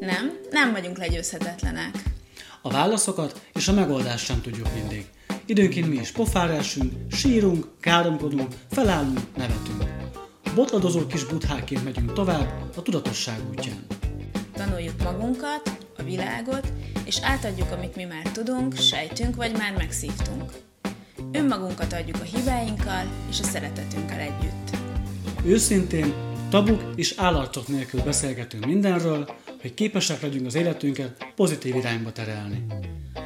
Nem, nem vagyunk legyőzhetetlenek. A válaszokat és a megoldást sem tudjuk mindig. Időnként mi is pofára esünk, sírunk, káromkodunk, felállunk, nevetünk. Botladozó kis butháként megyünk tovább a tudatosság útján. Tanuljuk magunkat, a világot, és átadjuk, amit mi már tudunk, sejtünk, vagy már megszívtunk. Önmagunkat adjuk a hibáinkkal és a szeretetünkkel együtt. Őszintén, tabuk és állarcok nélkül beszélgetünk mindenről, hogy képesek legyünk az életünket pozitív irányba terelni.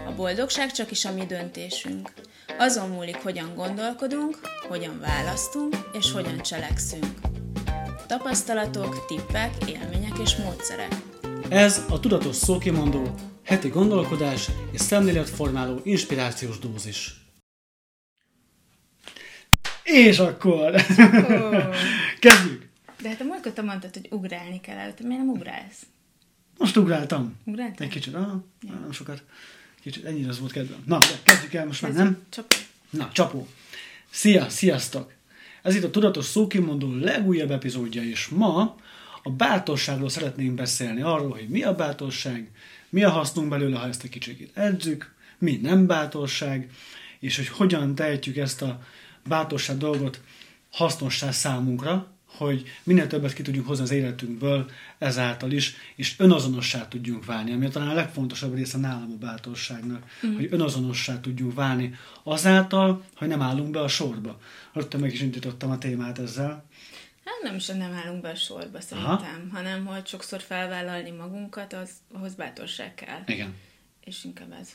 A boldogság csak is a mi döntésünk. Azon múlik, hogyan gondolkodunk, hogyan választunk és hogyan cselekszünk. Tapasztalatok, tippek, élmények és módszerek. Ez a Tudatos Szókimondó, heti gondolkodás és szemléletformáló inspirációs dózis. És akkor... Kezdjük! De hát a múltkor te mondtad, hogy ugrálni kell előtte. Miért nem ugrálsz? Most ugráltam. Ugráltál? Egy kicsit, aha, nem sokat. Kicsit, ennyire az volt kedvem. Na, de kezdjük el most már, nem? Csapó. Na, csapó. Szia, sziasztok! Ez itt a Tudatos Szókimondó legújabb epizódja, és ma a bátorságról szeretnénk beszélni, arról, hogy mi a bátorság, mi a hasznunk belőle, ha ezt egy kicsit edzük, mi nem bátorság, és hogy hogyan tehetjük ezt a bátorság dolgot hasznossá számunkra, hogy minél többet ki tudjunk hozni az életünkből ezáltal is, és önazonossá tudjunk válni, ami talán a legfontosabb része nálam a bátorságnak, mm. hogy önazonossá tudjunk válni azáltal, hogy nem állunk be a sorba. Rögtön meg is indítottam a témát ezzel. Hát nem is, nem állunk be a sorba szerintem, Aha. hanem hogy sokszor felvállalni magunkat, az, ahhoz bátorság kell. Igen. És inkább ez.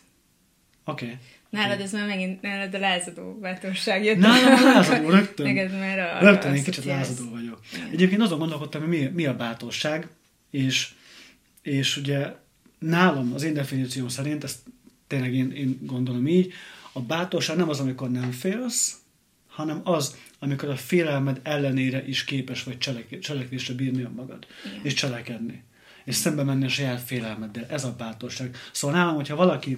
Oké. Okay. Nálad ez már megint, nálad a lázadó bátorság jött. Nálam a lázadó, rögtön. Neked már a, Rögtön én kicsit lázadó vagyok. Igen. Egyébként azon gondolkodtam, hogy mi, mi a bátorság, és, és ugye nálam, az én definícióm szerint, ezt tényleg én, én gondolom így, a bátorság nem az, amikor nem félsz, hanem az, amikor a félelmed ellenére is képes vagy cselek, cselekvésre bírni a magad, Igen. és cselekedni és szembe menni a saját félelmeddel. Ez a bátorság. Szóval nálam, hogyha valaki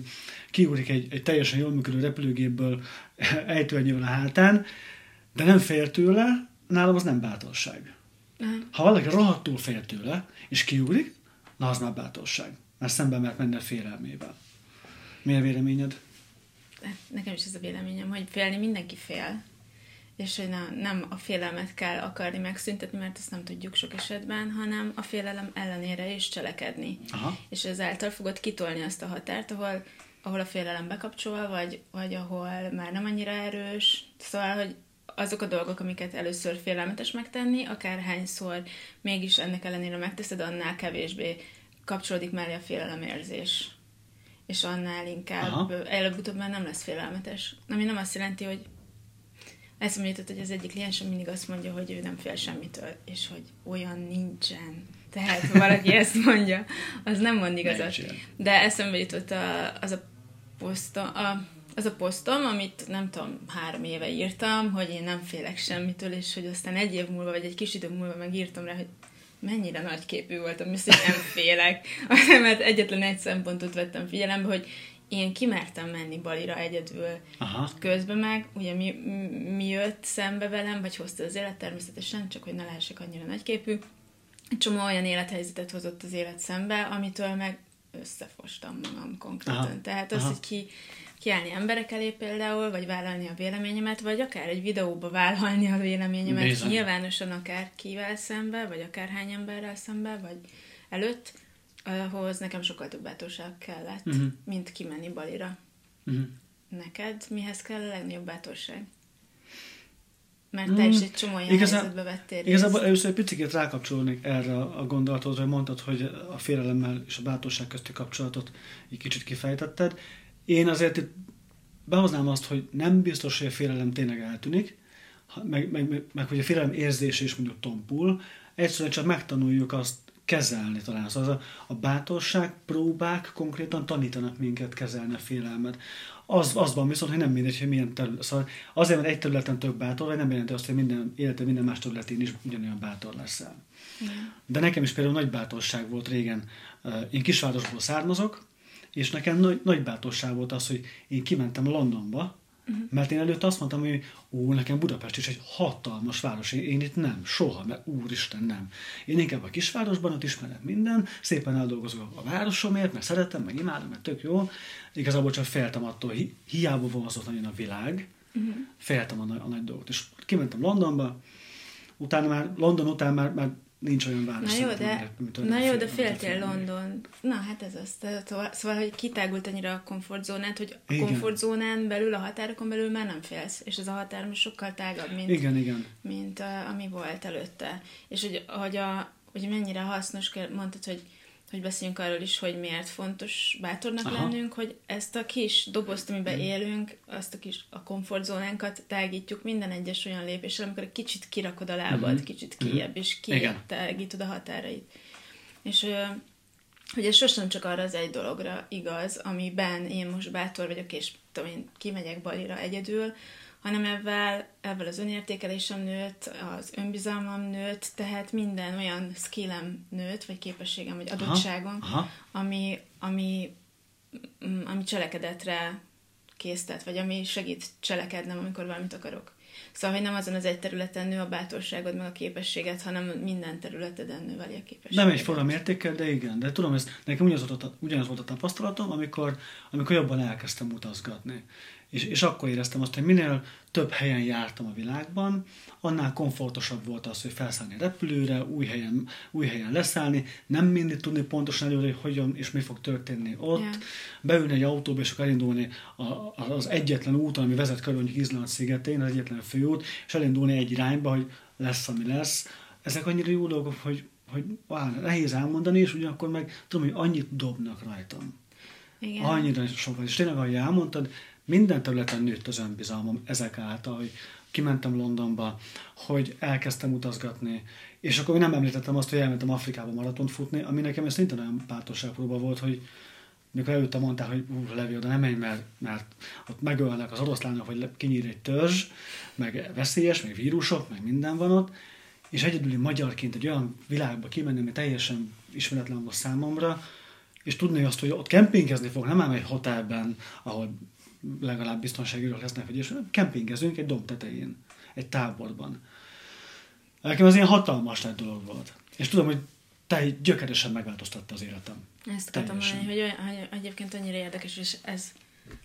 kiugrik egy, egy teljesen jól működő repülőgépből ejtőernyővel a hátán, de nem fél tőle, nálam az nem bátorság. Nem. Ha valaki rohadtul fél tőle, és kiugrik, na az már bátorság. Mert szembe mert menni a félelmével. Mi a véleményed? Nekem is ez a véleményem, hogy félni mindenki fél és hogy nem, nem a félelmet kell akarni megszüntetni, mert ezt nem tudjuk sok esetben, hanem a félelem ellenére is cselekedni. Aha. És ezáltal fogod kitolni azt a határt, ahol, ahol a félelem bekapcsol, vagy, vagy ahol már nem annyira erős. Szóval, hogy azok a dolgok, amiket először félelmetes megtenni, akárhányszor mégis ennek ellenére megteszed, annál kevésbé kapcsolódik mellé a félelemérzés. És annál inkább előbb-utóbb már nem lesz félelmetes. Ami nem azt jelenti, hogy eszembe jutott, hogy az egyik kliensem mindig azt mondja, hogy ő nem fél semmitől, és hogy olyan nincsen. Tehát ha valaki ezt mondja, az nem mond igazat. De eszembe jutott a, az a posztom, a, az a posztom, amit nem tudom, három éve írtam, hogy én nem félek semmitől, és hogy aztán egy év múlva, vagy egy kis idő múlva megírtam rá, hogy mennyire nagy képű voltam, és hogy nem félek. Mert egyetlen egy szempontot vettem figyelembe, hogy én kimertem menni Balira egyedül. Aha. Közben meg, ugye mi, mi jött szembe velem, vagy hozta az élet természetesen, csak hogy ne lehessek annyira nagyképű. Csomó olyan élethelyzetet hozott az élet szembe, amitől meg összefostam magam konkrétan. Aha. Tehát az, Aha. hogy ki, kiállni emberek elé például, vagy vállalni a véleményemet, vagy akár egy videóba vállalni a véleményemet, Bizony. nyilvánosan akár kivel szembe, vagy akár hány emberrel szembe, vagy előtt, ahhoz nekem sokkal több bátorság kellett, uh-huh. mint kimenni balira. Uh-huh. Neked mihez kell a legnagyobb bátorság? Mert te mm, is egy csomó ilyen igazán, helyzetbe vettél részt. Igazából először egy picit rákapcsolnék erre a gondolathoz, hogy mondtad, hogy a félelemmel és a bátorság közti kapcsolatot egy kicsit kifejtetted. Én azért itt behoznám azt, hogy nem biztos, hogy a félelem tényleg eltűnik, meg, meg, meg, meg hogy a félelem érzése is mondjuk tompul, egyszerűen csak megtanuljuk azt kezelni talán. Szóval az a, a bátorság próbák konkrétan tanítanak minket kezelni a félelmet. Az, azban viszont, hogy nem mindegy, hogy milyen terület. Szóval azért, mert egy területen több bátor vagy, nem jelenti azt, hogy minden élete minden más területén is ugyanolyan bátor leszel. Igen. De nekem is például nagy bátorság volt régen. Én kisvárosból származok, és nekem nagy, nagy bátorság volt az, hogy én kimentem Londonba, Uh-huh. Mert én előtte azt mondtam, hogy ó, nekem Budapest is egy hatalmas város, én, én itt nem, soha, mert úristen nem. Én inkább a kisvárosban ott ismerem minden, szépen eldolgozok a városomért, mert szeretem, meg imádom, mert tök jó. Igazából csak féltem attól, hi- hiába vonzott nagyon a világ, uh-huh. féltem a, a nagy dolgot. És kimentem Londonba, utána már, London után már, már nincs olyan város. Na jó, de, mint na jó, de féltél London. Na, hát ez az. Szóval, hogy kitágult annyira a komfortzónát, hogy a igen. komfortzónán belül, a határokon belül már nem félsz. És ez a határ sokkal tágabb, mint, igen, igen. mint a, ami volt előtte. És hogy, hogy, a, hogy mennyire hasznos, mondtad, hogy hogy beszéljünk arról is, hogy miért fontos bátornak Aha. lennünk, hogy ezt a kis dobozt, amiben mm. élünk, azt a kis a komfortzónánkat tágítjuk minden egyes olyan lépéssel, amikor egy kicsit kirakod a lábad, mm-hmm. kicsit mhm. kiebb, és kiebb tágítod a határait. És hogy ez sosem csak arra az egy dologra igaz, amiben én most bátor vagyok, és tudom én, kimegyek balira egyedül, hanem ebben, ebben az önértékelésem nőtt, az önbizalmam nőtt, tehát minden olyan skillem nőtt, vagy képességem, vagy adottságom, aha, aha. Ami, ami, mm, ami cselekedetre késztet, vagy ami segít cselekednem, amikor valamit akarok. Szóval, hogy nem azon az egy területen nő a bátorságod, meg a képességet, hanem minden területeden növeli a képességet. Nem egy forram értékkel, de igen. De tudom, ez nekem ugyanaz volt a, ugyanaz volt a tapasztalatom, amikor, amikor jobban elkezdtem utazgatni. És, és akkor éreztem azt, hogy minél több helyen jártam a világban, annál komfortosabb volt az, hogy felszállni a repülőre, új helyen, új helyen leszállni, nem mindig tudni pontosan előre, hogy hogyan és mi fog történni ott, yeah. beülni egy autóba és akkor elindulni az egyetlen úton, ami vezet körül mondjuk Izland szigetén, az egyetlen főút, és elindulni egy irányba, hogy lesz, ami lesz. Ezek annyira jó dolgok, hogy, hogy áh, nehéz elmondani, és ugyanakkor meg tudom, hogy annyit dobnak rajtam. Igen. Annyira sokat. És tényleg, ahogy elmondtad, minden területen nőtt az önbizalmam ezek által, hogy kimentem Londonba, hogy elkezdtem utazgatni, és akkor nem említettem azt, hogy elmentem Afrikába maratont futni, ami nekem ez szinte olyan bátorságpróba volt, hogy mikor előtte mondták, hogy ú, Levi, oda nem menj, mert, mert ott megölnek az oroszlánok, vagy kinyír egy törzs, meg veszélyes, meg vírusok, meg minden van ott, és egyedüli magyarként egy olyan világba kimenni, ami teljesen ismeretlen volt számomra, és tudni azt, hogy ott kempingezni fog, nem ám egy hotelben, ahol legalább biztonságilag lesznek, hogy és kempingezünk egy domb tetején, egy táborban. Nekem az ilyen hatalmas nagy dolog volt. És tudom, hogy te gyökeresen megváltoztatta az életem. Ezt akartam mondani, hogy, hogy egyébként annyira érdekes, és ez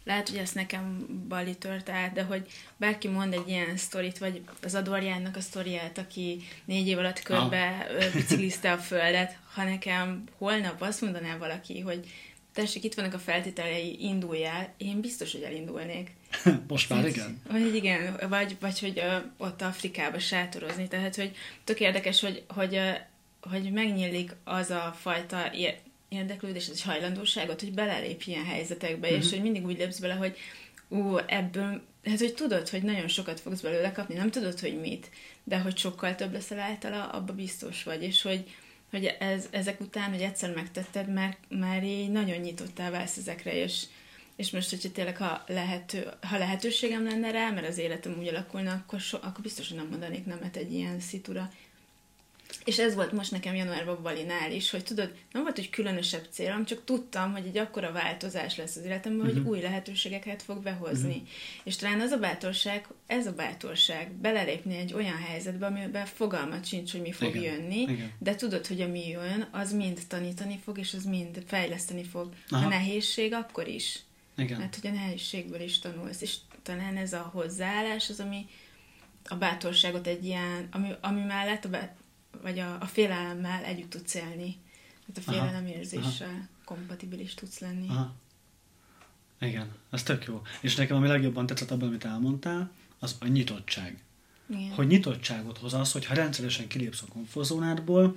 lehet, hogy ezt nekem Bali tört át, de hogy bárki mond egy ilyen sztorit, vagy az Adorjánnak a sztoriát, aki négy év alatt körbe ah. biciklizte a földet, ha nekem holnap azt mondaná valaki, hogy tessék, itt vannak a feltételei, induljál, én biztos, hogy elindulnék. Most már igen? Vagy igen, vagy, vagy hogy uh, ott Afrikába sátorozni. Tehát, hogy tök érdekes, hogy, hogy, uh, hogy megnyílik az a fajta érdeklődés, és hajlandóságot, hogy belelépj ilyen helyzetekbe, uh-huh. és mhm. hogy mindig úgy lépsz bele, hogy ú, ebből, hát hogy tudod, hogy nagyon sokat fogsz belőle kapni, nem tudod, hogy mit, de hogy sokkal több leszel általa, abba biztos vagy, és hogy, hogy ez, ezek után, hogy egyszer megtetted, már, már így nagyon nyitottá válsz ezekre, és, és most, hogyha tényleg ha, lehető, ha lehetőségem lenne rá, mert az életem úgy alakulna, akkor, so, akkor biztos, hogy nem mondanék nemet egy ilyen szitura. És ez volt most nekem januárban Balinál is, hogy tudod, nem volt egy különösebb célom, csak tudtam, hogy egy akkora változás lesz az életemben, uh-huh. hogy mhm. új lehetőségeket fog behozni. Uh-huh. És talán az a bátorság, ez a bátorság, belelépni egy olyan helyzetbe, amiben fogalmat sincs, hogy mi fog Igen. jönni, Igen. de tudod, hogy ami jön, az mind tanítani fog, és az mind fejleszteni fog. Aha. A nehézség akkor is. Igen. Mert hogy a nehézségből is tanulsz, és talán ez a hozzáállás az, ami a bátorságot egy ilyen, ami, ami mellett a, bát, vagy a, a félelemmel együtt tudsz élni. Tehát a félelem érzéssel aha. kompatibilis tudsz lenni. Aha. Igen, ez tök jó. És nekem ami legjobban tetszett abban, amit elmondtál, az a nyitottság. Igen. Hogy nyitottságot hoz az, hogyha rendszeresen kilépsz a komfortzónádból,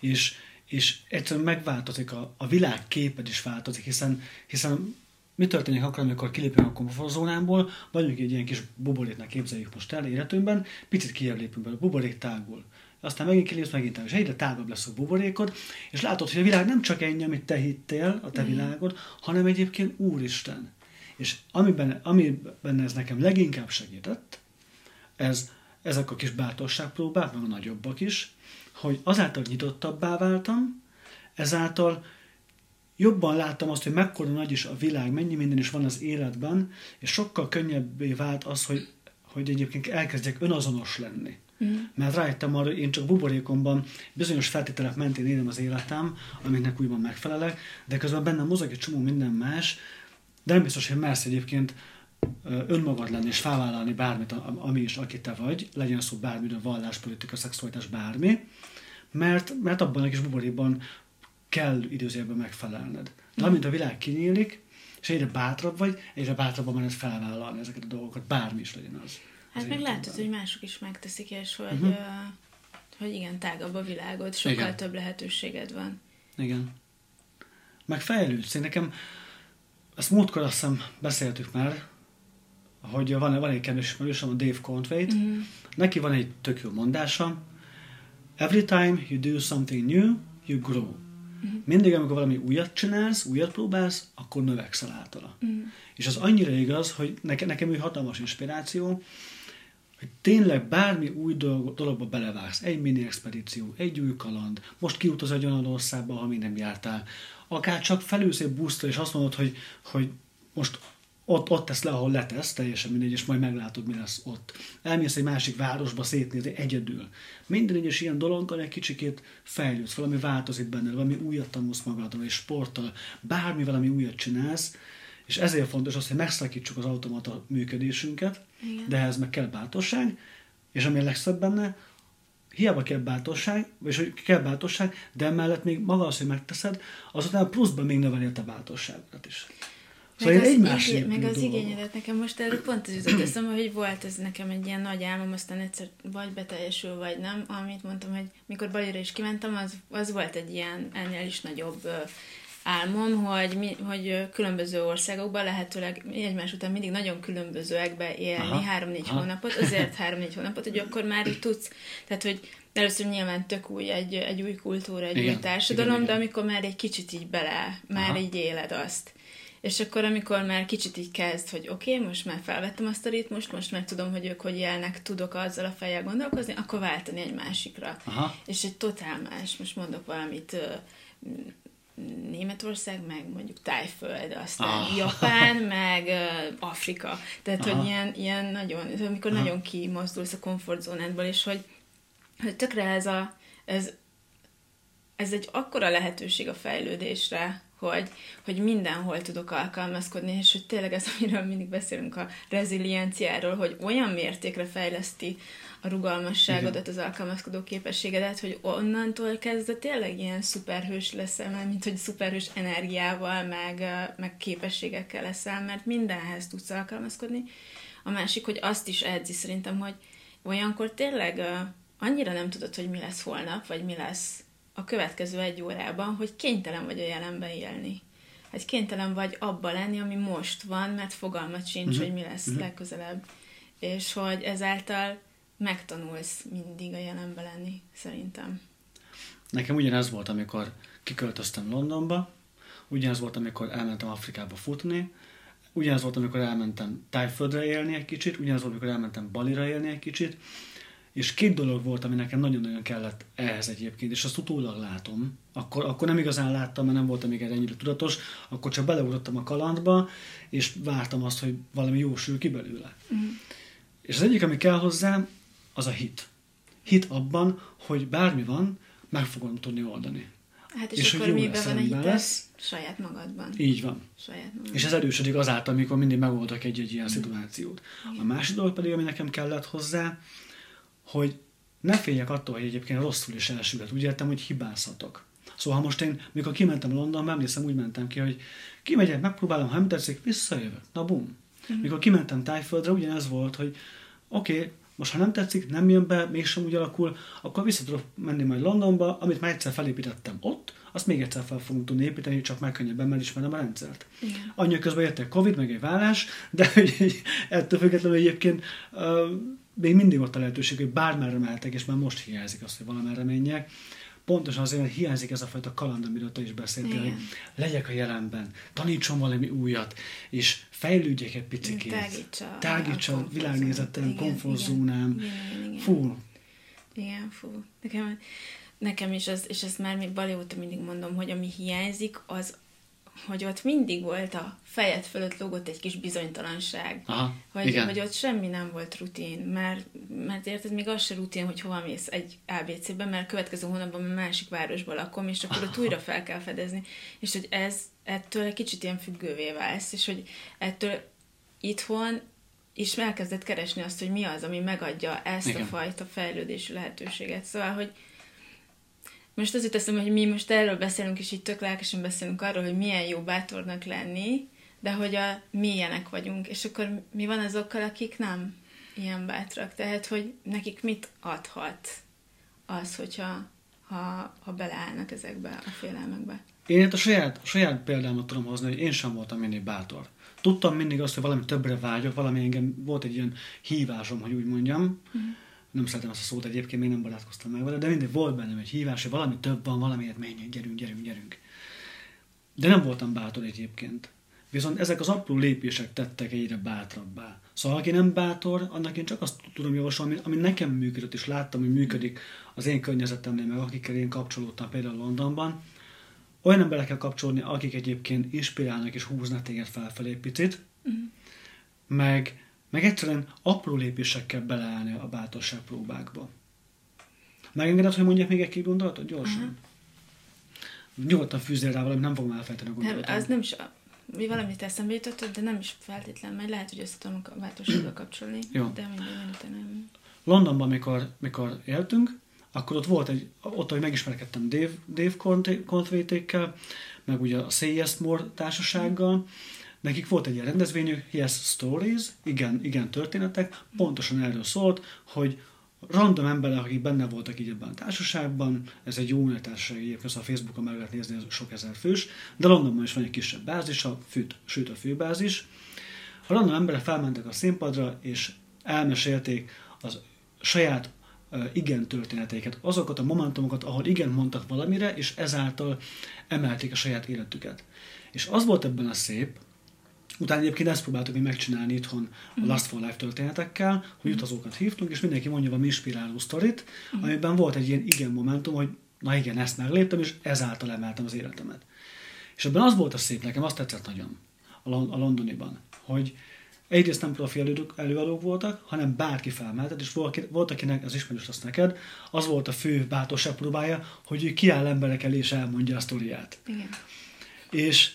és, és egyszerűen megváltozik a, a világ képed is változik, hiszen, hiszen mi történik akkor, amikor kilépünk a komfortzónából, vagyunk egy ilyen kis buboréknak képzeljük most el életünkben, picit kijebb lépünk belőle, a buborék tágul aztán megint kilépsz, megint és egyre tágabb lesz a buborékod, és látod, hogy a világ nem csak ennyi, amit te hittél, a te világod, hanem egyébként Úristen. És amiben, amiben ez nekem leginkább segített, ez, ezek a kis bátorságpróbák, meg a nagyobbak is, hogy azáltal nyitottabbá váltam, ezáltal jobban láttam azt, hogy mekkora nagy is a világ, mennyi minden is van az életben, és sokkal könnyebbé vált az, hogy, hogy egyébként elkezdjek önazonos lenni. Mm. Mert rájöttem arra, én csak buborékomban bizonyos feltételek mentén élem az életem, amiknek újban megfelelek, de közben bennem mozog egy csomó minden más, de nem biztos, hogy mersz egyébként önmagad lenni és felvállalni bármit, ami is, aki te vagy, legyen szó bármiről, vallás, politika, szexualitás, bármi, mert, mert abban a kis buborékban kell időzőjelben megfelelned. De amint a világ kinyílik, és egyre bátrabb vagy, egyre bátrabban menet felvállalni ezeket a dolgokat, bármi is legyen az. Hát meg látod, hogy mások is megteszik, és hogy, uh-huh. uh, hogy igen, tágabb a világod, sokkal igen. több lehetőséged van. Igen. Meg fejlődsz. Én nekem, ezt múltkor azt hiszem beszéltük már, hogy van, van egy kedves ismerősöm, a Dave Contveit, uh-huh. neki van egy tök jó mondása, Every time you do something new, you grow. Uh-huh. Mindig, amikor valami újat csinálsz, újat próbálsz, akkor növekszel általa. Uh-huh. És az annyira igaz, hogy nekem, nekem ő hatalmas inspiráció, hogy tényleg bármi új dolog, dologba belevágsz, egy mini expedíció, egy új kaland, most kiutaz egy olyan országba, ha még nem jártál, akár csak felülsz egy buszra, és azt mondod, hogy, hogy most ott, ott tesz le, ahol letesz, teljesen mindegy, és majd meglátod, mi lesz ott. Elmész egy másik városba szétnézni egyedül. Minden egyes ilyen dologgal egy kicsikét fejlődsz, valami változik benned, valami újat tanulsz magadról, és sporttal, bármi valami újat csinálsz, és ezért fontos az, hogy megszakítsuk az automata működésünket, Igen. de ehhez meg kell bátorság, és ami a legszebb benne, hiába kell bátorság, vagy hogy kell bátorság, de emellett még maga az, hogy megteszed, azután pluszban még növeli a te bátorságodat is. Szóval meg, az, egymás igé- meg az igényedet nekem most erről pont az jutott eszembe, hogy volt ez nekem egy ilyen nagy álmom, aztán egyszer vagy beteljesül, vagy nem. Amit mondtam, hogy mikor Balira is kimentem, az, az volt egy ilyen ennél is nagyobb álmom, hogy, mi, hogy különböző országokban lehetőleg egymás után mindig nagyon különbözőekbe élni három-négy hónapot, azért három-négy hónapot, hogy akkor már így tudsz, tehát hogy először nyilván tök új egy, egy új kultúra, egy igen, új társadalom, igen, igen. de amikor már egy kicsit így bele, már Aha. így éled azt. És akkor, amikor már kicsit így kezd, hogy oké, okay, most már felvettem azt a ritmust, most már tudom, hogy ők hogy élnek, tudok azzal a fejjel gondolkozni, akkor váltani egy másikra. Aha. És egy totál más, most mondok valamit, Németország, meg mondjuk Tájföld, aztán ah. Japán, meg uh, Afrika. Tehát, Aha. hogy ilyen, ilyen nagyon, amikor Aha. nagyon kimozdulsz a komfortzónádból, és hogy, hogy tökre ez a, ez, ez egy akkora lehetőség a fejlődésre, hogy, hogy mindenhol tudok alkalmazkodni, és hogy tényleg ez, amiről mindig beszélünk a rezilienciáról, hogy olyan mértékre fejleszti a rugalmasságodat, az alkalmazkodó képességedet, hogy onnantól kezdve tényleg ilyen szuperhős leszel, mert mint hogy szuperhős energiával, meg, meg képességekkel leszel, mert mindenhez tudsz alkalmazkodni. A másik, hogy azt is edzi szerintem, hogy olyankor tényleg annyira nem tudod, hogy mi lesz holnap, vagy mi lesz a következő egy órában, hogy kénytelen vagy a jelenben élni. Hogy kénytelen vagy abba lenni, ami most van, mert fogalmat sincs, uh-huh. hogy mi lesz uh-huh. legközelebb. És hogy ezáltal megtanulsz mindig a jelenben lenni, szerintem. Nekem ugyanez volt, amikor kiköltöztem Londonba, ugyanez volt, amikor elmentem Afrikába futni, ugyanez volt, amikor elmentem Tájföldre élni egy kicsit, ugyanez volt, amikor elmentem Balira élni egy kicsit, és két dolog volt, ami nekem nagyon-nagyon kellett ehhez egyébként, és azt utólag látom. Akkor, akkor nem igazán láttam, mert nem voltam még ennyire tudatos, akkor csak beleugrottam a kalandba, és vártam azt, hogy valami jó sül ki belőle. Mm. És az egyik, ami kell hozzá, az a hit. Hit abban, hogy bármi van, meg fogom tudni oldani. Hát és, és akkor miben van a hited? Lesz. Saját magadban. Így van. Saját magadban. És ez erősödik azáltal, amikor mindig megoldok egy-egy ilyen mm. szituációt. Igen. A másik dolog pedig, ami nekem kellett hozzá, hogy ne féljek attól, hogy egyébként rosszul is elsülhet. Úgy értem, hogy hibázhatok. Szóval ha most én, mikor kimentem Londonba, emlékszem, úgy mentem ki, hogy kimegyek, megpróbálom, ha nem tetszik, visszajövök. Na bum. Mm. Mikor kimentem Tájföldre, ugyanez volt, hogy oké, okay, most ha nem tetszik, nem jön be, mégsem úgy alakul, akkor vissza tudok menni majd Londonba, amit már egyszer felépítettem ott, azt még egyszer fel fogunk tudni építeni, csak meg könnyebben, mert ismerem a rendszert. Igen. Annyi közben jött egy Covid, meg egy vállás, de hogy, ettől függetlenül egyébként uh, még mindig ott a lehetőség, hogy bármerre mehetek, és már most hiányzik azt, hogy valamerre menjek. Pontosan azért, hogy hiányzik ez a fajta kaland, amiről te is beszéltél, hogy legyek a jelenben, tanítson valami újat, és fejlődjek egy picit. Tágítsa. Tágítsa a világnézetem, komfortzónám. Fú. Igen, fú. Nekem, nekem is az, és ezt már még Bali óta mindig mondom, hogy ami hiányzik, az hogy ott mindig volt a fejed fölött lógott egy kis bizonytalanság. Aha, hogy, igen. hogy ott semmi nem volt rutin, mert, mert érted, még az se rutin, hogy hova mész egy ABC-be, mert következő hónapban már másik városban lakom, és akkor ott újra fel kell fedezni. És hogy ez ettől egy kicsit ilyen függővé válsz, és hogy ettől itthon is elkezdett keresni azt, hogy mi az, ami megadja ezt Igen. a fajta fejlődési lehetőséget. Szóval, hogy most az jut eszembe, hogy mi most erről beszélünk, és így tök lelkesen beszélünk arról, hogy milyen jó bátornak lenni, de hogy a mi ilyenek vagyunk, és akkor mi van azokkal, akik nem ilyen bátrak? Tehát, hogy nekik mit adhat az, hogyha ha, ha beleállnak ezekbe a félelmekbe? Én itt a saját, a saját példámat tudom hozni, hogy én sem voltam mindig bátor. Tudtam mindig azt, hogy valami többre vágyok, valami engem volt egy ilyen hívásom, hogy úgy mondjam. Mhm. Nem szeretem azt a szót egyébként, még nem barátkoztam meg vele, de mindig volt bennem egy hívás, hogy valami több van, valamiért menjünk, gyerünk, gyerünk, gyerünk. De nem voltam bátor egyébként. Viszont ezek az apró lépések tettek egyre bátrabbá. Szóval aki nem bátor, annak én csak azt tudom javasolni, ami nekem működött, és láttam, hogy működik az én környezetemnél, meg akikkel én kapcsolódtam például Londonban, olyan emberekkel kapcsolódni, akik egyébként inspirálnak és húznak téged felfelé picit, Uh-huh. meg, meg egyszerűen apró lépésekkel beleállni a bátorság próbákba. Megengeded, hogy mondjak még egy-két gondolatot gyorsan? Aha. Nyugodtan fűzzél rá valamit, nem fogom elfejteni a Nem, gondolatot. az nem is, mi valamit eszembe jutott, de nem is feltétlen, majd lehet, hogy ezt tudom a bátorsággal kapcsolni, Jó. de utána nem. Londonban, mikor, mikor éltünk, akkor ott volt egy, ott, hogy megismerkedtem Dave, Dave Conthwaite-ékkel, meg ugye a C.S. Moore társasággal, nekik volt egy ilyen rendezvényük, Yes Stories, igen, igen történetek, pontosan erről szólt, hogy random emberek, akik benne voltak így ebben a társaságban, ez egy jó társaság egyébként, a Facebookon meg lehet nézni, ez sok ezer fős, de Londonban is van egy kisebb bázis, a főt, sőt a főbázis. A random emberek felmentek a színpadra, és elmesélték az saját igen történeteiket, azokat a momentumokat, ahol igen mondtak valamire, és ezáltal emelték a saját életüket. És az volt ebben a szép, Utána egyébként ezt próbáltuk mi megcsinálni itthon a Last for Life történetekkel, hogy utazókat hívtunk, és mindenki mondja valami inspiráló sztorit, amiben volt egy ilyen igen momentum, hogy na igen, ezt megléptem, és ezáltal emeltem az életemet. És ebben az volt a szép, nekem azt tetszett nagyon a, Lon- a londoniban, hogy egyrészt nem profi előadók, előadók voltak, hanem bárki felmeltett, és volt, volt akinek, az ismerős azt neked, az volt a fő bátorság próbája, hogy ő kiáll emberek elé és elmondja a sztoriát. Igen. És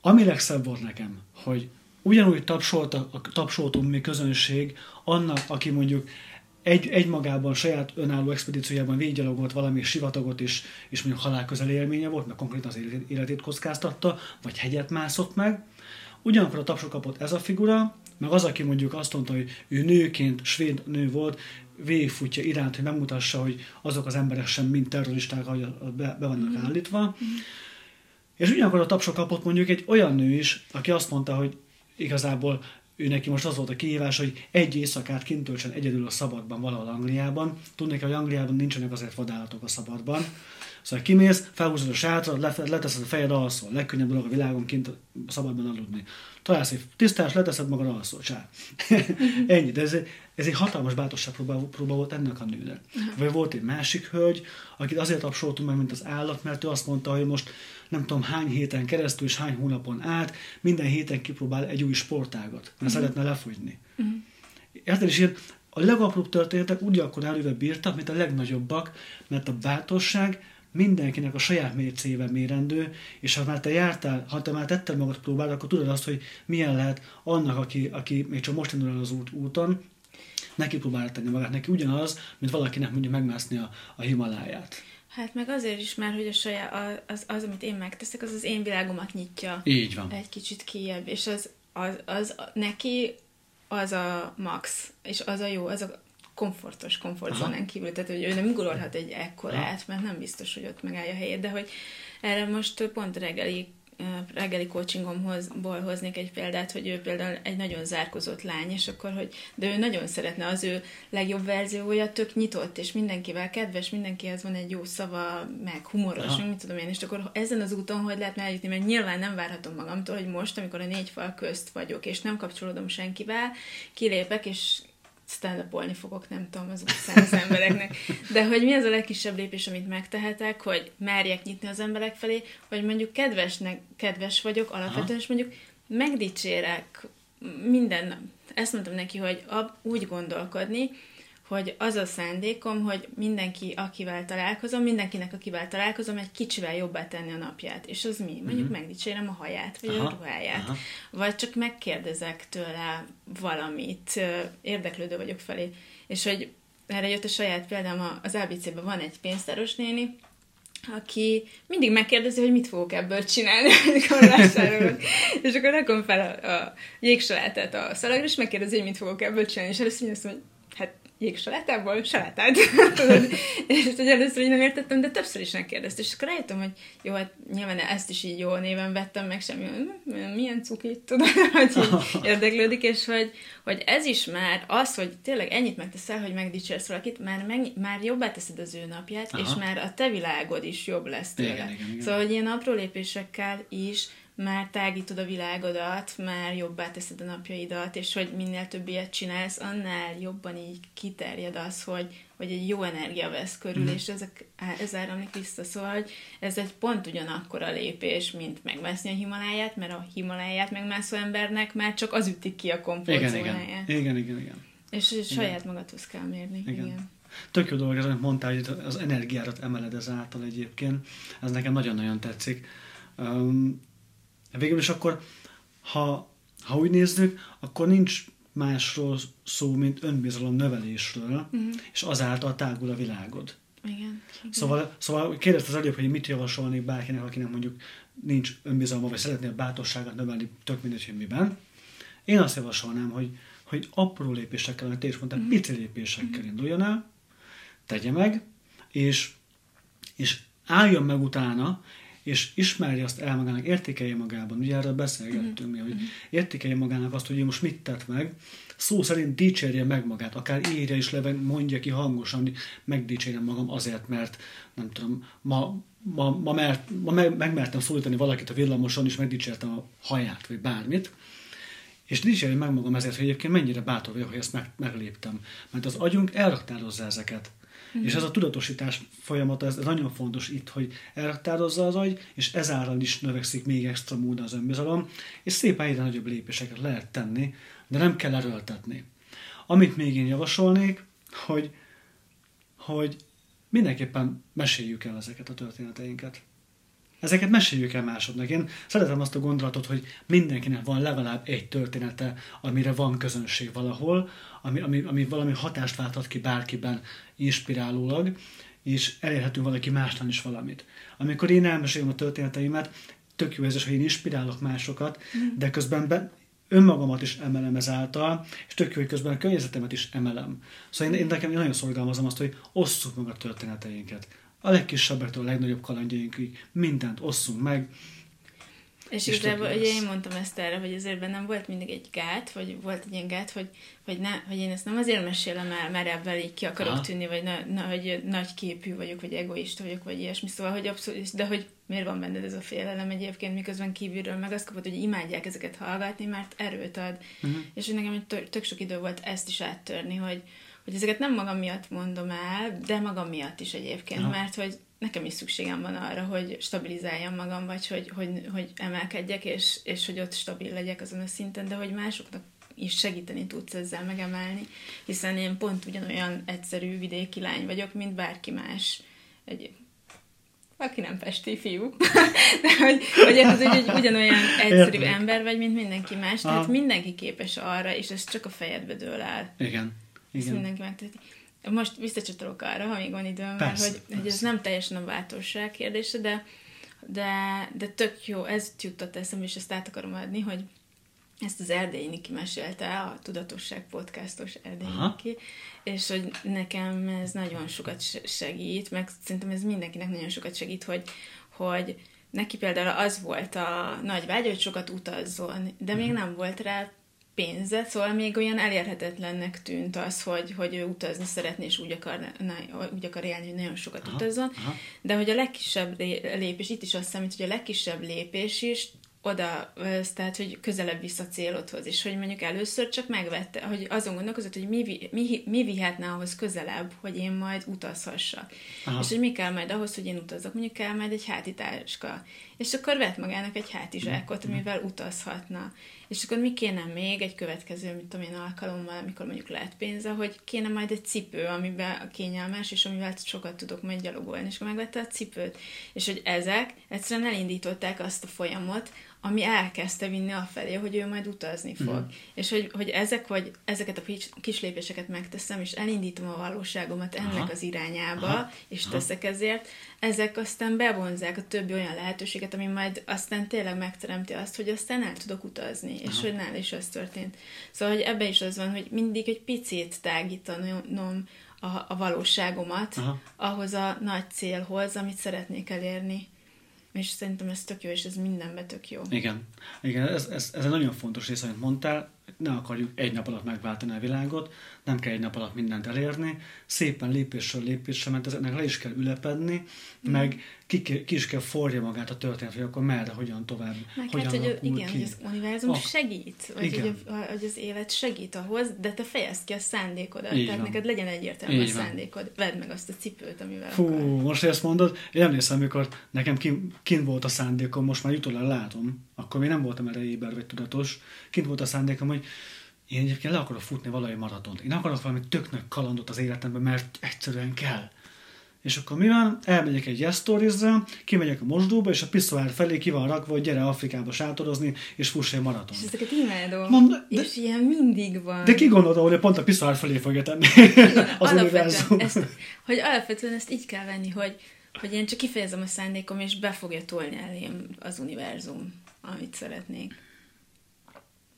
ami legszebb volt nekem, hogy ugyanúgy tapsolta, a tapsoltunk mi közönség annak, aki mondjuk egy, egymagában saját önálló expedíciójában végiggyalogolt valami sivatagot és, és mondjuk halálközeli élménye volt, mert konkrétan az életét, kockáztatta, vagy hegyet mászott meg. Ugyanakkor a tapsot kapott ez a figura, meg az, aki mondjuk azt mondta, hogy ő nőként, svéd nő volt, végigfutja iránt, hogy megmutassa, hogy azok az emberek sem mind terroristák, ahogy a- a- be, be vannak állítva. És ugyanakkor a tapsot kapott mondjuk egy olyan nő is, aki azt mondta, hogy igazából ő neki most az volt a kihívás, hogy egy éjszakát kint töltsön egyedül a szabadban valahol Angliában. Tudnék, hogy Angliában nincsenek azért vadállatok a szabadban. Szóval kimész, felhúzod a sátrat, le- leteszed a fejed alszol, legkönnyebb dolog a világon kint a szabadban aludni. Találsz egy tisztás, leteszed magad alszol, csá. Ennyi, de ez, egy- ez egy hatalmas bátorság próba, próba volt ennek a nőnek. Vagy volt egy másik hölgy, akit azért tapsoltunk meg, mint az állat, mert ő azt mondta, hogy most nem tudom hány héten keresztül és hány hónapon át minden héten kipróbál egy új sportágat, mert szeretne lefogyni. Érted? És ilyen a legapróbb történetek úgy akkor előve bírtak, mint a legnagyobbak, mert a bátorság mindenkinek a saját mércével mérendő, és ha már te jártál, ha te már tetted magad próbára, akkor tudod azt, hogy milyen lehet annak, aki, aki még csak most indul el az út, úton, neki próbálja tenni magát, neki ugyanaz, mint valakinek mondjuk megmászni a, a Himaláját. Hát meg azért is már, hogy a saját, az, az, amit én megteszek, az az én világomat nyitja. Így van. egy kicsit kijebb, és az, az, az neki az a max, és az a jó, az a komfortos komfortzónán kívül, tehát hogy ő nem ugorhat egy ekkorát, mert nem biztos, hogy ott megállja a helyét, de hogy erre most pont reggeli reggeli coachingomból hoznék egy példát, hogy ő például egy nagyon zárkozott lány, és akkor, hogy de ő nagyon szeretne az ő legjobb verziója, tök nyitott, és mindenkivel kedves, mindenkihez van egy jó szava, meg humoros, Aha. mit tudom én, és akkor ezen az úton hogy lehetne eljutni, mert nyilván nem várhatom magamtól, hogy most, amikor a négy fal közt vagyok, és nem kapcsolódom senkivel, kilépek, és stand fogok, nem tudom, az utcán az embereknek. De hogy mi az a legkisebb lépés, amit megtehetek, hogy merjek nyitni az emberek felé, hogy mondjuk kedvesnek, kedves vagyok alapvetően, és mondjuk megdicsérek minden, ezt mondtam neki, hogy ab, úgy gondolkodni, hogy az a szándékom, hogy mindenki, akivel találkozom, mindenkinek, akivel találkozom, egy kicsivel jobbá tenni a napját. És az mi? Mondjuk uh-huh. megdicsérem a haját, vagy aha, a ruháját. Aha. Vagy csak megkérdezek tőle valamit, érdeklődő vagyok felé. És hogy erre jött a saját példám, az ABC-ben van egy pénztáros néni, aki mindig megkérdezi, hogy mit fogok ebből csinálni, amikor vásárolok. és akkor rakom fel a, a jégsalátát a szalagra, és megkérdezi, hogy mit fogok ebből csinálni. És először azt mondja, hogy jégsalátából salátát. és hogy először így nem értettem, de többször is megkérdezte. És akkor rájöttem, hogy jó, hát nyilván ezt is így jó néven vettem meg, semmi, milyen cukit, tudod, hogy így érdeklődik, és hogy, hogy ez is már az, hogy tényleg ennyit megteszel, hogy megdicsérsz valakit, már, meg, már jobbá teszed az ő napját, Aha. és már a te világod is jobb lesz tőle. Igen, igen, igen. Szóval, hogy ilyen apró lépésekkel is már tágítod a világodat, már jobbá teszed a napjaidat, és hogy minél több ilyet csinálsz, annál jobban így kiterjed az, hogy, hogy egy jó energia vesz körül, mm. és ezek, ez áramlik vissza. Szóval, hogy ez egy pont ugyanakkor a lépés, mint megmászni a Himaláját, mert a Himaláját megmászó embernek már csak az ütik ki a komfortzónáját. Igen, igen, igen, igen, igen. És, és saját magadhoz kell mérni. Igen. igen. Tök jó dolog, ez, amit mondtál, hogy az energiárat emeled ezáltal egyébként. Ez nekem nagyon-nagyon tetszik. Um, Végül is akkor, ha, ha úgy nézzük, akkor nincs másról szó, mint önbizalom növelésről, uh-huh. és azáltal tágul a világod. Igen. Szóval, szóval kérdezte az előbb, hogy mit javasolnék bárkinek, akinek mondjuk nincs önbizalma, vagy szeretné a bátorságot növelni, tök mindegy, hogy miben. Én azt javasolnám, hogy, hogy apró lépésekkel, amit te is mondtál, uh-huh. pici lépésekkel uh-huh. induljon el, tegye meg, és, és álljon meg utána, és ismerje azt el magának, értékelje magában. Ugye erről beszélgettünk mi, hogy mhm. értékelje magának azt, hogy ő most mit tett meg, szó szerint dicsérje meg magát, akár írja is le, mondja ki hangosan, hogy megdicsérjem magam azért, mert nem tudom, ma, ma, ma, mert, ma meg, megmertem szólítani valakit a villamoson, és megdicsértem a haját, vagy bármit. És dicsérjem meg magam ezért, hogy egyébként mennyire bátor vagyok, hogy ezt meg, megléptem. Mert az agyunk elraktározza ezeket. Mm. És ez a tudatosítás folyamata, ez, ez nagyon fontos itt, hogy elraktározza az agy, és ezáltal is növekszik még extra módon az önbizalom, és szépen egyre nagyobb lépéseket lehet tenni, de nem kell erőltetni. Amit még én javasolnék, hogy, hogy mindenképpen meséljük el ezeket a történeteinket. Ezeket meséljük el másodnak. Én szeretem azt a gondolatot, hogy mindenkinek van legalább egy története, amire van közönség valahol, ami, ami, ami valami hatást válthat ki bárkiben inspirálólag, és elérhetünk valaki másnál is valamit. Amikor én elmesélem a történeteimet, tök jó érzés, hogy én inspirálok másokat, mm. de közben be, önmagamat is emelem ezáltal, és tök jó, hogy közben a környezetemet is emelem. Szóval én, én nekem én nagyon szorgalmazom azt, hogy osszuk meg a történeteinket. A legkisebbektől a legnagyobb kalandjainkig mindent osszunk meg, és, és igazából ugye én mondtam ezt erre, hogy azért bennem volt mindig egy gát, vagy volt egy ilyen gát, hogy, hogy, ne, hogy én ezt nem azért mesélem el, mert ebben így ki akarok Aha. tűnni, vagy na, na, hogy nagy képű vagyok, vagy egoista vagyok, vagy ilyesmi. Szóval, hogy abszolút, de hogy miért van benned ez a félelem egyébként, miközben kívülről meg azt kapod, hogy imádják ezeket hallgatni, mert erőt ad. Uh-huh. És hogy nekem tök sok idő volt ezt is áttörni, hogy, hogy ezeket nem magam miatt mondom el, de magam miatt is egyébként, Aha. mert hogy nekem is szükségem van arra, hogy stabilizáljam magam, vagy hogy, hogy, hogy emelkedjek, és, és hogy ott stabil legyek azon a szinten, de hogy másoknak is segíteni tudsz ezzel megemelni, hiszen én pont ugyanolyan egyszerű vidéki lány vagyok, mint bárki más. Egy, aki nem pesti fiú, de hogy, hogy ez egy, egy ugyanolyan egyszerű Értem. ember vagy, mint mindenki más, tehát Aha. mindenki képes arra, és ez csak a fejedbe dől el. Igen. Igen. Ezt mindenki megteheti. Most visszacsatolok arra, ha még van időm, persze, mert hogy, persze. hogy ez nem teljesen a bátorság kérdése, de, de, de tök jó, ez jutott eszembe, és ezt át akarom adni, hogy ezt az Erdélyi Niki mesélte, a Tudatosság podcastos Erdélyi Niki, és hogy nekem ez nagyon sokat segít, meg szerintem ez mindenkinek nagyon sokat segít, hogy, hogy neki például az volt a nagy vágy, hogy sokat utazzon, de még mhm. nem volt rá pénze, szóval még olyan elérhetetlennek tűnt az, hogy, hogy ő utazni szeretné, és úgy akar, na, úgy akar élni, hogy nagyon sokat aha, utazzon, aha. de hogy a legkisebb lépés, itt is azt számít, hogy a legkisebb lépés is oda, tehát, hogy közelebb visz a célodhoz, és hogy mondjuk először csak megvette, hogy azon gondolkozott, hogy mi, mi, mi vihetne ahhoz közelebb, hogy én majd utazhassak. Aha. És hogy mi kell majd ahhoz, hogy én utazzak. Mondjuk kell majd egy hátitáska. És akkor vett magának egy hátizsákot, mm. amivel utazhatna. És akkor mi kéne még egy következő, mint tudom én, alkalommal, amikor mondjuk lehet pénze, hogy kéne majd egy cipő, amiben a kényelmes, és amivel sokat tudok majd gyalogolni. És akkor megvette a cipőt. És hogy ezek egyszerűen elindították azt a folyamot, ami elkezdte vinni afelé, hogy ő majd utazni fog. Mm. És hogy, hogy ezek vagy, ezeket a kis lépéseket megteszem, és elindítom a valóságomat ennek Aha. az irányába, Aha. és Aha. teszek ezért, ezek aztán bevonzák a többi olyan lehetőséget, ami majd aztán tényleg megteremti azt, hogy aztán el tudok utazni, Aha. és hogy nál is ez történt. Szóval, hogy ebbe is az van, hogy mindig egy picit tágítanom a, a valóságomat Aha. ahhoz a nagy célhoz, amit szeretnék elérni. És szerintem ez tök jó, és ez mindenben tök jó. Igen, Igen ez, ez, ez egy nagyon fontos rész, amit mondtál, ne akarjuk egy nap alatt megváltani a világot, nem kell egy nap alatt mindent elérni, szépen lépésről lépésre, mert ennek le is kell ülepedni, mm. meg ki, ki is kell forja magát a történet, hogy akkor merre, hogyan tovább, meg hogyan hát, hogy, igen, ki. hogy az univerzum ah, segít, vagy igen. Hogy, a, hogy az élet segít ahhoz, de te fejezd ki a szándékodat, Így tehát van. neked legyen egyértelmű a szándékod, vedd meg azt a cipőt, amivel Fú, akar. most ezt mondod, én emlékszem, amikor nekem kint, kint volt a szándékom, most már jutólag látom, akkor még nem voltam erre éber vagy tudatos, kint volt a szándékom, hogy én egyébként le akarok futni valami maratont. Én akarok valami tök nagy kalandot az életemben, mert egyszerűen kell. És akkor mi van? Elmegyek egy yes kimegyek a mosdóba, és a piszoár felé ki van rakva, hogy gyere Afrikába sátorozni, és fuss egy maraton. És ezeket imádom. Mond, de, és ilyen mindig van. De ki gondolta, hogy pont a piszoár felé fogja tenni az univerzum? Ezt, hogy alapvetően ezt így kell venni, hogy, hogy én csak kifejezem a szándékom, és be fogja tolni elém az univerzum, amit szeretnék.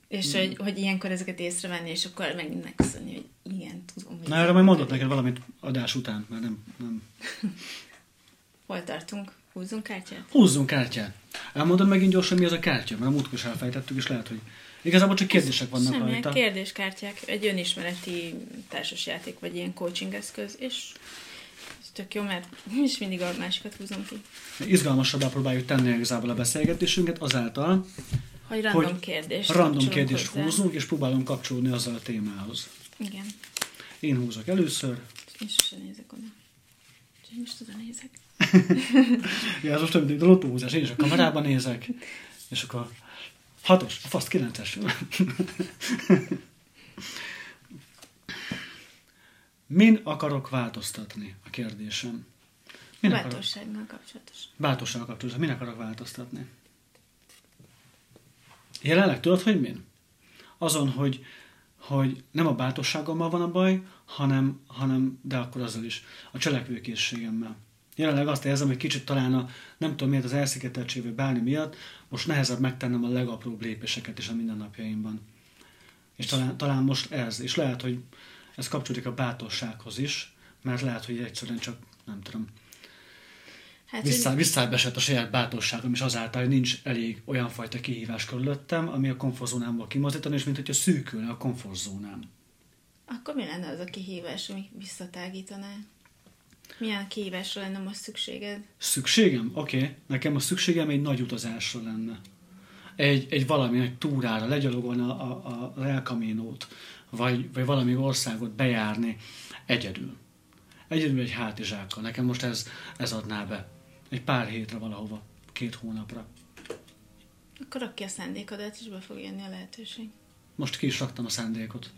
És mm. hogy, hogy ilyenkor ezeket észrevenni, és akkor megint megköszönni, hogy igen, tudom. Na, erre majd mondott neked valamit adás után, mert nem... nem. Hol tartunk? Húzzunk kártyát? Húzzunk kártyát. Elmondod megint gyorsan, mi az a kártya? Mert a múltkor is elfejtettük, és lehet, hogy igazából csak kérdések vannak Semmi, rajta. kérdéskártyák, egy önismereti társasjáték, vagy ilyen coaching eszköz, és ez tök jó, mert is mindig a másikat húzom ki. Izgalmasabbá próbáljuk tenni igazából a beszélgetésünket azáltal, hogy random hogy kérdést Random kérdést hozzá. húzunk, és próbálunk kapcsolódni azzal a témához. Igen. Én húzok először. Sosem nézek oda. Csak most oda nézek. ja, az most olyan, mint a lotóhúzás. Én is a kamerában nézek, és akkor hatos, a fasz kilences. Min akarok változtatni? A kérdésem. Min Bátorsággal kapcsolatos. Bátorsággal kapcsolatos. Min akarok változtatni? Jelenleg tudod, hogy min? Azon, hogy, hogy nem a bátorságommal van a baj, hanem, hanem de akkor azzal is, a cselekvőkészségemmel. Jelenleg azt érzem, hogy kicsit talán a, nem tudom miért, az elszigeteltségbe bármi miatt, most nehezebb megtennem a legapróbb lépéseket is a mindennapjaimban. És talán, talán most ez, és lehet, hogy ez kapcsolódik a bátorsághoz is, mert lehet, hogy egyszerűen csak, nem tudom, Hát, Vissza, hogy... Visszább esett a saját bátorságom, és azáltal, hogy nincs elég olyan fajta kihívás körülöttem, ami a komfortzónámból kimozdítani, és mint hogyha szűkülne a komfortzónám. Akkor mi lenne az a kihívás, ami visszatágítaná? Milyen kihívásra lenne most szükséged? Szükségem? Oké. Okay. Nekem a szükségem egy nagy utazásra lenne. Egy, egy valami, egy túrára, legyalogolni a, a, a El Camino-t, vagy, vagy valami országot bejárni egyedül. Egyedül egy hátizsákkal. Nekem most ez, ez adná be. Egy pár hétre valahova, két hónapra. Akkor rakj ki a szándékodat, és be fog jönni a lehetőség. Most ki is raktam a szándékot.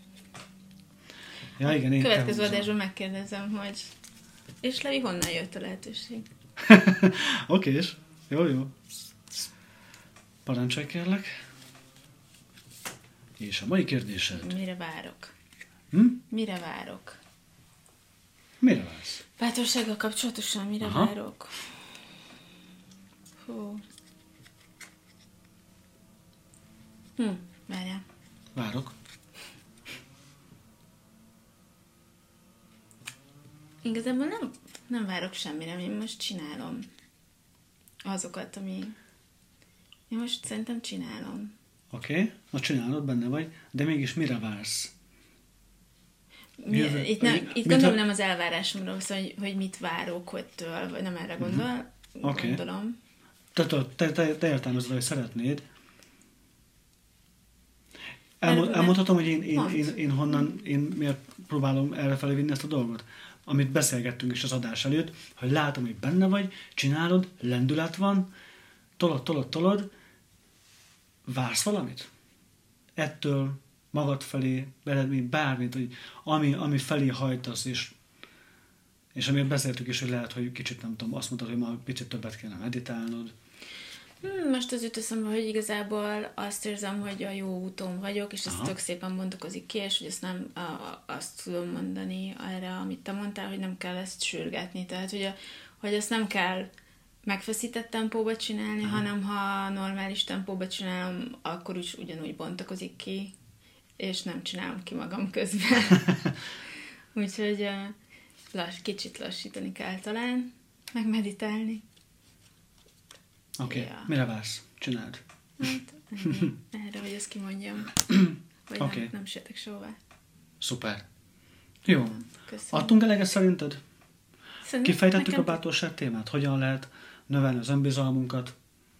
Ja, igen, én Következő adásban megkérdezem, hogy és Levi, honnan jött a lehetőség? Oké, és jó, jó. Parancsolj kérlek. És a mai kérdésed? Mire várok? Hm? Mire várok? Mire vársz? Bátorsággal kapcsolatosan mire Aha. várok? Hú. Hm, várjál. Várok. Igazából nem, nem várok semmire, én most csinálom azokat, ami... Én most szerintem csinálom. Oké, okay. most csinálod, benne vagy, de mégis mire vársz? Mi, Jövő, itt nem, itt gondolom nem az elvárásomról szól, hogy, hogy mit várok, hogy től, vagy nem erre gondol, uh-huh. okay. gondolom. te, te, te, te értelmezed, hogy szeretnéd, Elmond, elmondhatom, hogy én, én, én, én honnan, én miért próbálom errefelé vinni ezt a dolgot? Amit beszélgettünk is az adás előtt, hogy látom, hogy benne vagy, csinálod, lendület van, tolod, tolod, tolod, vársz valamit? Ettől magad felé, eredmény, bármit, hogy ami, ami felé hajtasz, és, és amiért beszéltük is, hogy lehet, hogy kicsit nem tudom, azt mondtad, hogy ma picit többet kéne meditálnod. Hmm, Most az jut eszembe, hogy igazából azt érzem, hogy a jó úton vagyok, és ez Aha. tök szépen bontakozik ki, és hogy ezt nem a, azt tudom mondani erre, amit te mondtál, hogy nem kell ezt sürgetni. Tehát, hogy, a, hogy ezt nem kell megfeszített tempóba csinálni, Aha. hanem ha normális tempóba csinálom, akkor is ugyanúgy bontakozik ki, és nem csinálom ki magam közben. Úgyhogy lass, kicsit lassítani kell talán, meg meditálni. Oké, okay. Ja. mire vársz? Csináld. Hát, erre, hogy ezt kimondjam. Vagy Oké. nem, nem sietek sehová. Szuper. Jó. Köszönöm. Adtunk eleget szerinted? Szerintem Kifejtettük nekem a bátorság témát? Hogyan lehet növelni az önbizalmunkat?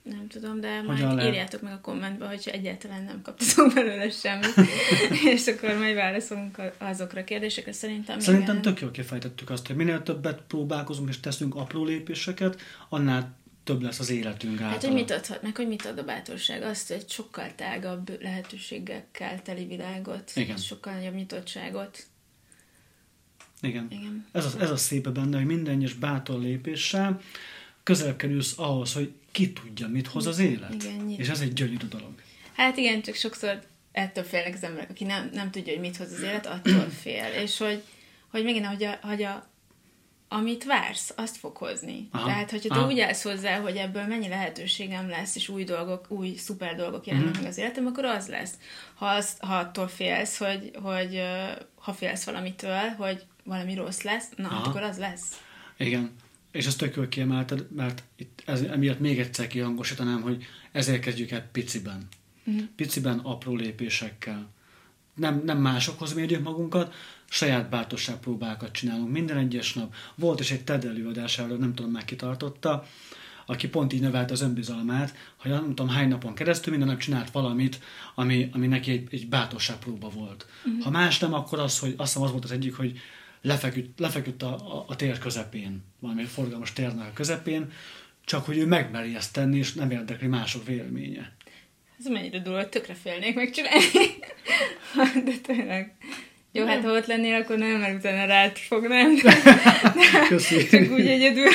Nem tudom, de Hogyan majd lehet? írjátok meg a kommentbe, hogyha egyáltalán nem kaptatok belőle semmit, és akkor majd válaszolunk azokra a kérdésekre. Szerintem Szerintem igen. tök jól kifejtettük azt, hogy minél többet próbálkozunk és teszünk apró lépéseket, annál több lesz az életünk által. Hát, hogy mit adhat meg, hogy mit ad a bátorság? Azt, hogy egy sokkal tágabb lehetőségekkel teli világot, Igen. sokkal nagyobb nyitottságot. Igen. Igen. Ez, az, ez a szépe benne, hogy minden egyes bátor lépéssel közelebb kerülsz ahhoz, hogy ki tudja, mit hoz az élet. Igen, és ez egy gyönyörű dolog. Hát igen, csak sokszor ettől félnek az emberek, aki nem, nem tudja, hogy mit hoz az élet, attól fél. És hogy, hogy megint, hogy, a, hogy a, amit vársz, azt fog hozni. Aha. Tehát, hogyha te Aha. úgy állsz hozzá, hogy ebből mennyi lehetőségem lesz, és új dolgok, új szuper dolgok jelennek Mhm. meg az életem, akkor az lesz. Ha, azt, ha attól félsz, hogy, hogy ha félsz valamitől, hogy valami rossz lesz, na, Aha. akkor az lesz. Igen. És ezt tök jól kiemelted, mert itt ez, emiatt még egyszer kihangosítanám, hogy ezért kezdjük el piciben. Mhm. Piciben, apró lépésekkel. Nem, nem másokhoz mérjük magunkat, saját bátorság próbákat csinálunk minden egyes nap. Volt is egy TED előadás erről, nem tudom, meg kitartotta, aki pont így növelte az önbizalmát, hogy nem tudom hány napon keresztül minden nap csinált valamit, ami, ami neki egy, egy bátorságpróba volt. Uh-huh. Ha más nem, akkor az, hogy azt hiszem az volt az egyik, hogy lefeküdt, lefeküdt a, a, a tér közepén, valami forgalmas térnek a közepén, csak hogy ő megmeri ezt tenni, és nem érdekli mások véleménye. Ez mennyire durva, tökre félnék megcsinálni. De tényleg. Jó, hát ha ott lennél, akkor nem, mert utána rád fognám. Köszi. Csak úgy egyedül.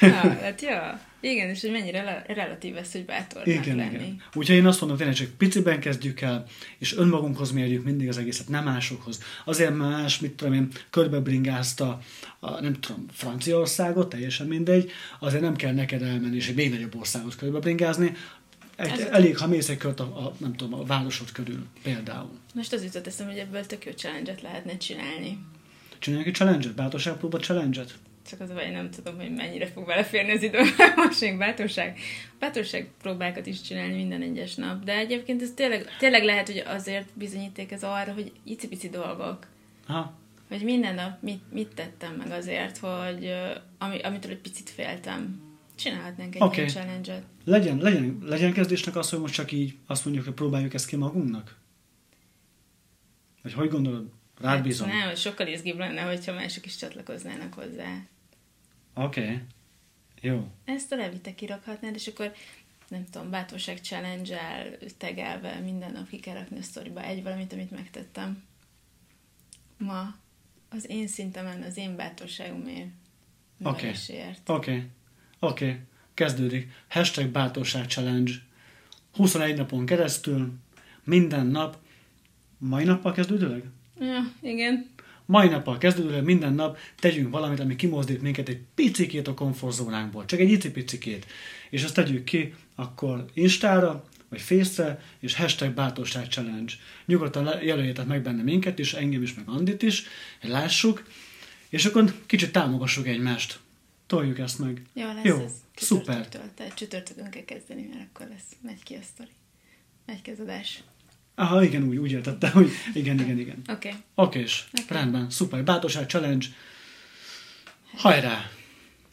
Na, hát ja. Igen, és hogy mennyire relatív ez, hogy bátornak Igen, lenni. igen. Úgyhogy én azt mondom, tényleg csak piciben kezdjük el, és önmagunkhoz mérjük mindig az egészet, nem másokhoz. Azért más, mit tudom én, körbebringázta, a, nem tudom, Franciaországot, teljesen mindegy, azért nem kell neked elmenni, és egy még nagyobb országot körbebringázni. Egy, Ez- elég, ha mész egy kört a, a, nem tudom, a városod körül, például. Most az jutott eszem, hogy ebből tök jó challenge lehetne csinálni. Csináljunk egy challenge-et, bátorságpróba challenge-et. Csak az baj, nem tudom, hogy mennyire fog beleférni az időben. Most még bátorság. Bátorság próbákat is csinálni minden egyes nap. De egyébként ez tényleg, tényleg lehet, hogy azért bizonyíték ez arra, hogy icipici dolgok. Aha, Hogy minden nap mit, mit tettem meg azért, hogy ami, amitől egy picit féltem. Csinálhatnánk egy okay. ilyen challenge-et. legyen, legyen, legyen kezdésnek az, hogy most csak így azt mondjuk, hogy próbáljuk ezt ki magunknak? Vagy hogy gondolod? Rád bízom. Hát Nem, sokkal izgibb lenne, hogyha mások is csatlakoznának hozzá. Oké. Okay. Jó. Ezt a Levite kirakhatnád, és akkor nem tudom, bátorság challenge-el, tegelve minden nap ki kell rakni a sztoriba egy valamit, amit megtettem. Ma az én szintemen, az én bátorságomért, Oké. növeléséért. Oké. Okay. Oké. Okay. Kezdődik. Hashtag bátorság challenge. 21 napon keresztül, minden nap, mai nappal kezdődőleg? Ja, igen. Mai nappal kezdődőleg minden nap tegyünk valamit, ami kimozdít minket egy picikét a komfortzónánkból. Csak egy icipicikét. És azt tegyük ki akkor Instára, vagy Face-re, és hashtag bátorság challenge. Nyugodtan jelöljétek meg benne minket is, engem is, meg Andit is, hogy lássuk, és akkor kicsit támogassuk egymást. Toljuk ezt meg. Jó, lesz Jó, ez. szuper. Tehát csütörtökön kell kezdeni, mert akkor lesz. Megy ki a sztori. Megy ki az adás. Aha, igen, úgy, úgy értettem, hogy igen, igen, igen. Oké. Okay. Oké. rendben, szuper. Bátorság challenge. Hajrá!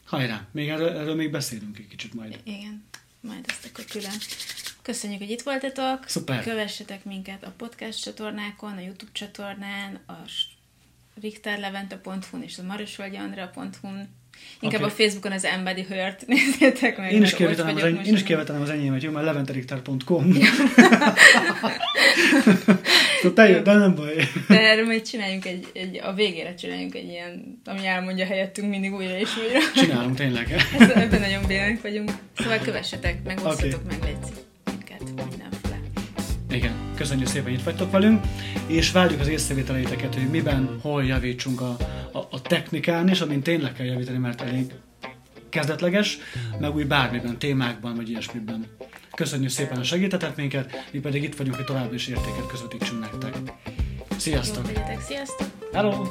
Hajrá! Még erről, erről még beszélünk egy kicsit majd. Igen. Majd ezt akkor külön. Köszönjük, hogy itt voltatok. Szuper. Kövessetek minket a podcast csatornákon, a YouTube csatornán, a richterlevente.hu-n és a marosvölgyandra.hu-n. Inkább Oké. a Facebookon az Embody Hört nézzétek meg. Én is kivetenem az, eny- én is kivetenem az enyémet, jó, mert leventerikter.com. szóval te jössz, de nem baj. De erről majd csináljunk egy, egy, a végére csináljunk egy ilyen, ami elmondja helyettünk mindig újra és újra. Csinálunk tényleg. Ebben nagyon bének vagyunk. Szóval kövessetek, meg Oké. meg, légy minket mindenféle. Igen, köszönjük szépen, hogy itt vagytok velünk, és várjuk az észrevételeiteket, hogy miben, hol javítsunk a, a, a technikán, és amin tényleg kell javítani, mert elég kezdetleges, meg úgy bármiben, témákban, vagy ilyesmiben. Köszönjük szépen, hogy segítetek minket, mi pedig itt vagyunk, hogy tovább is értéket közvetítsünk nektek. Jó Sziasztok! legyetek, sziasztok! Hello!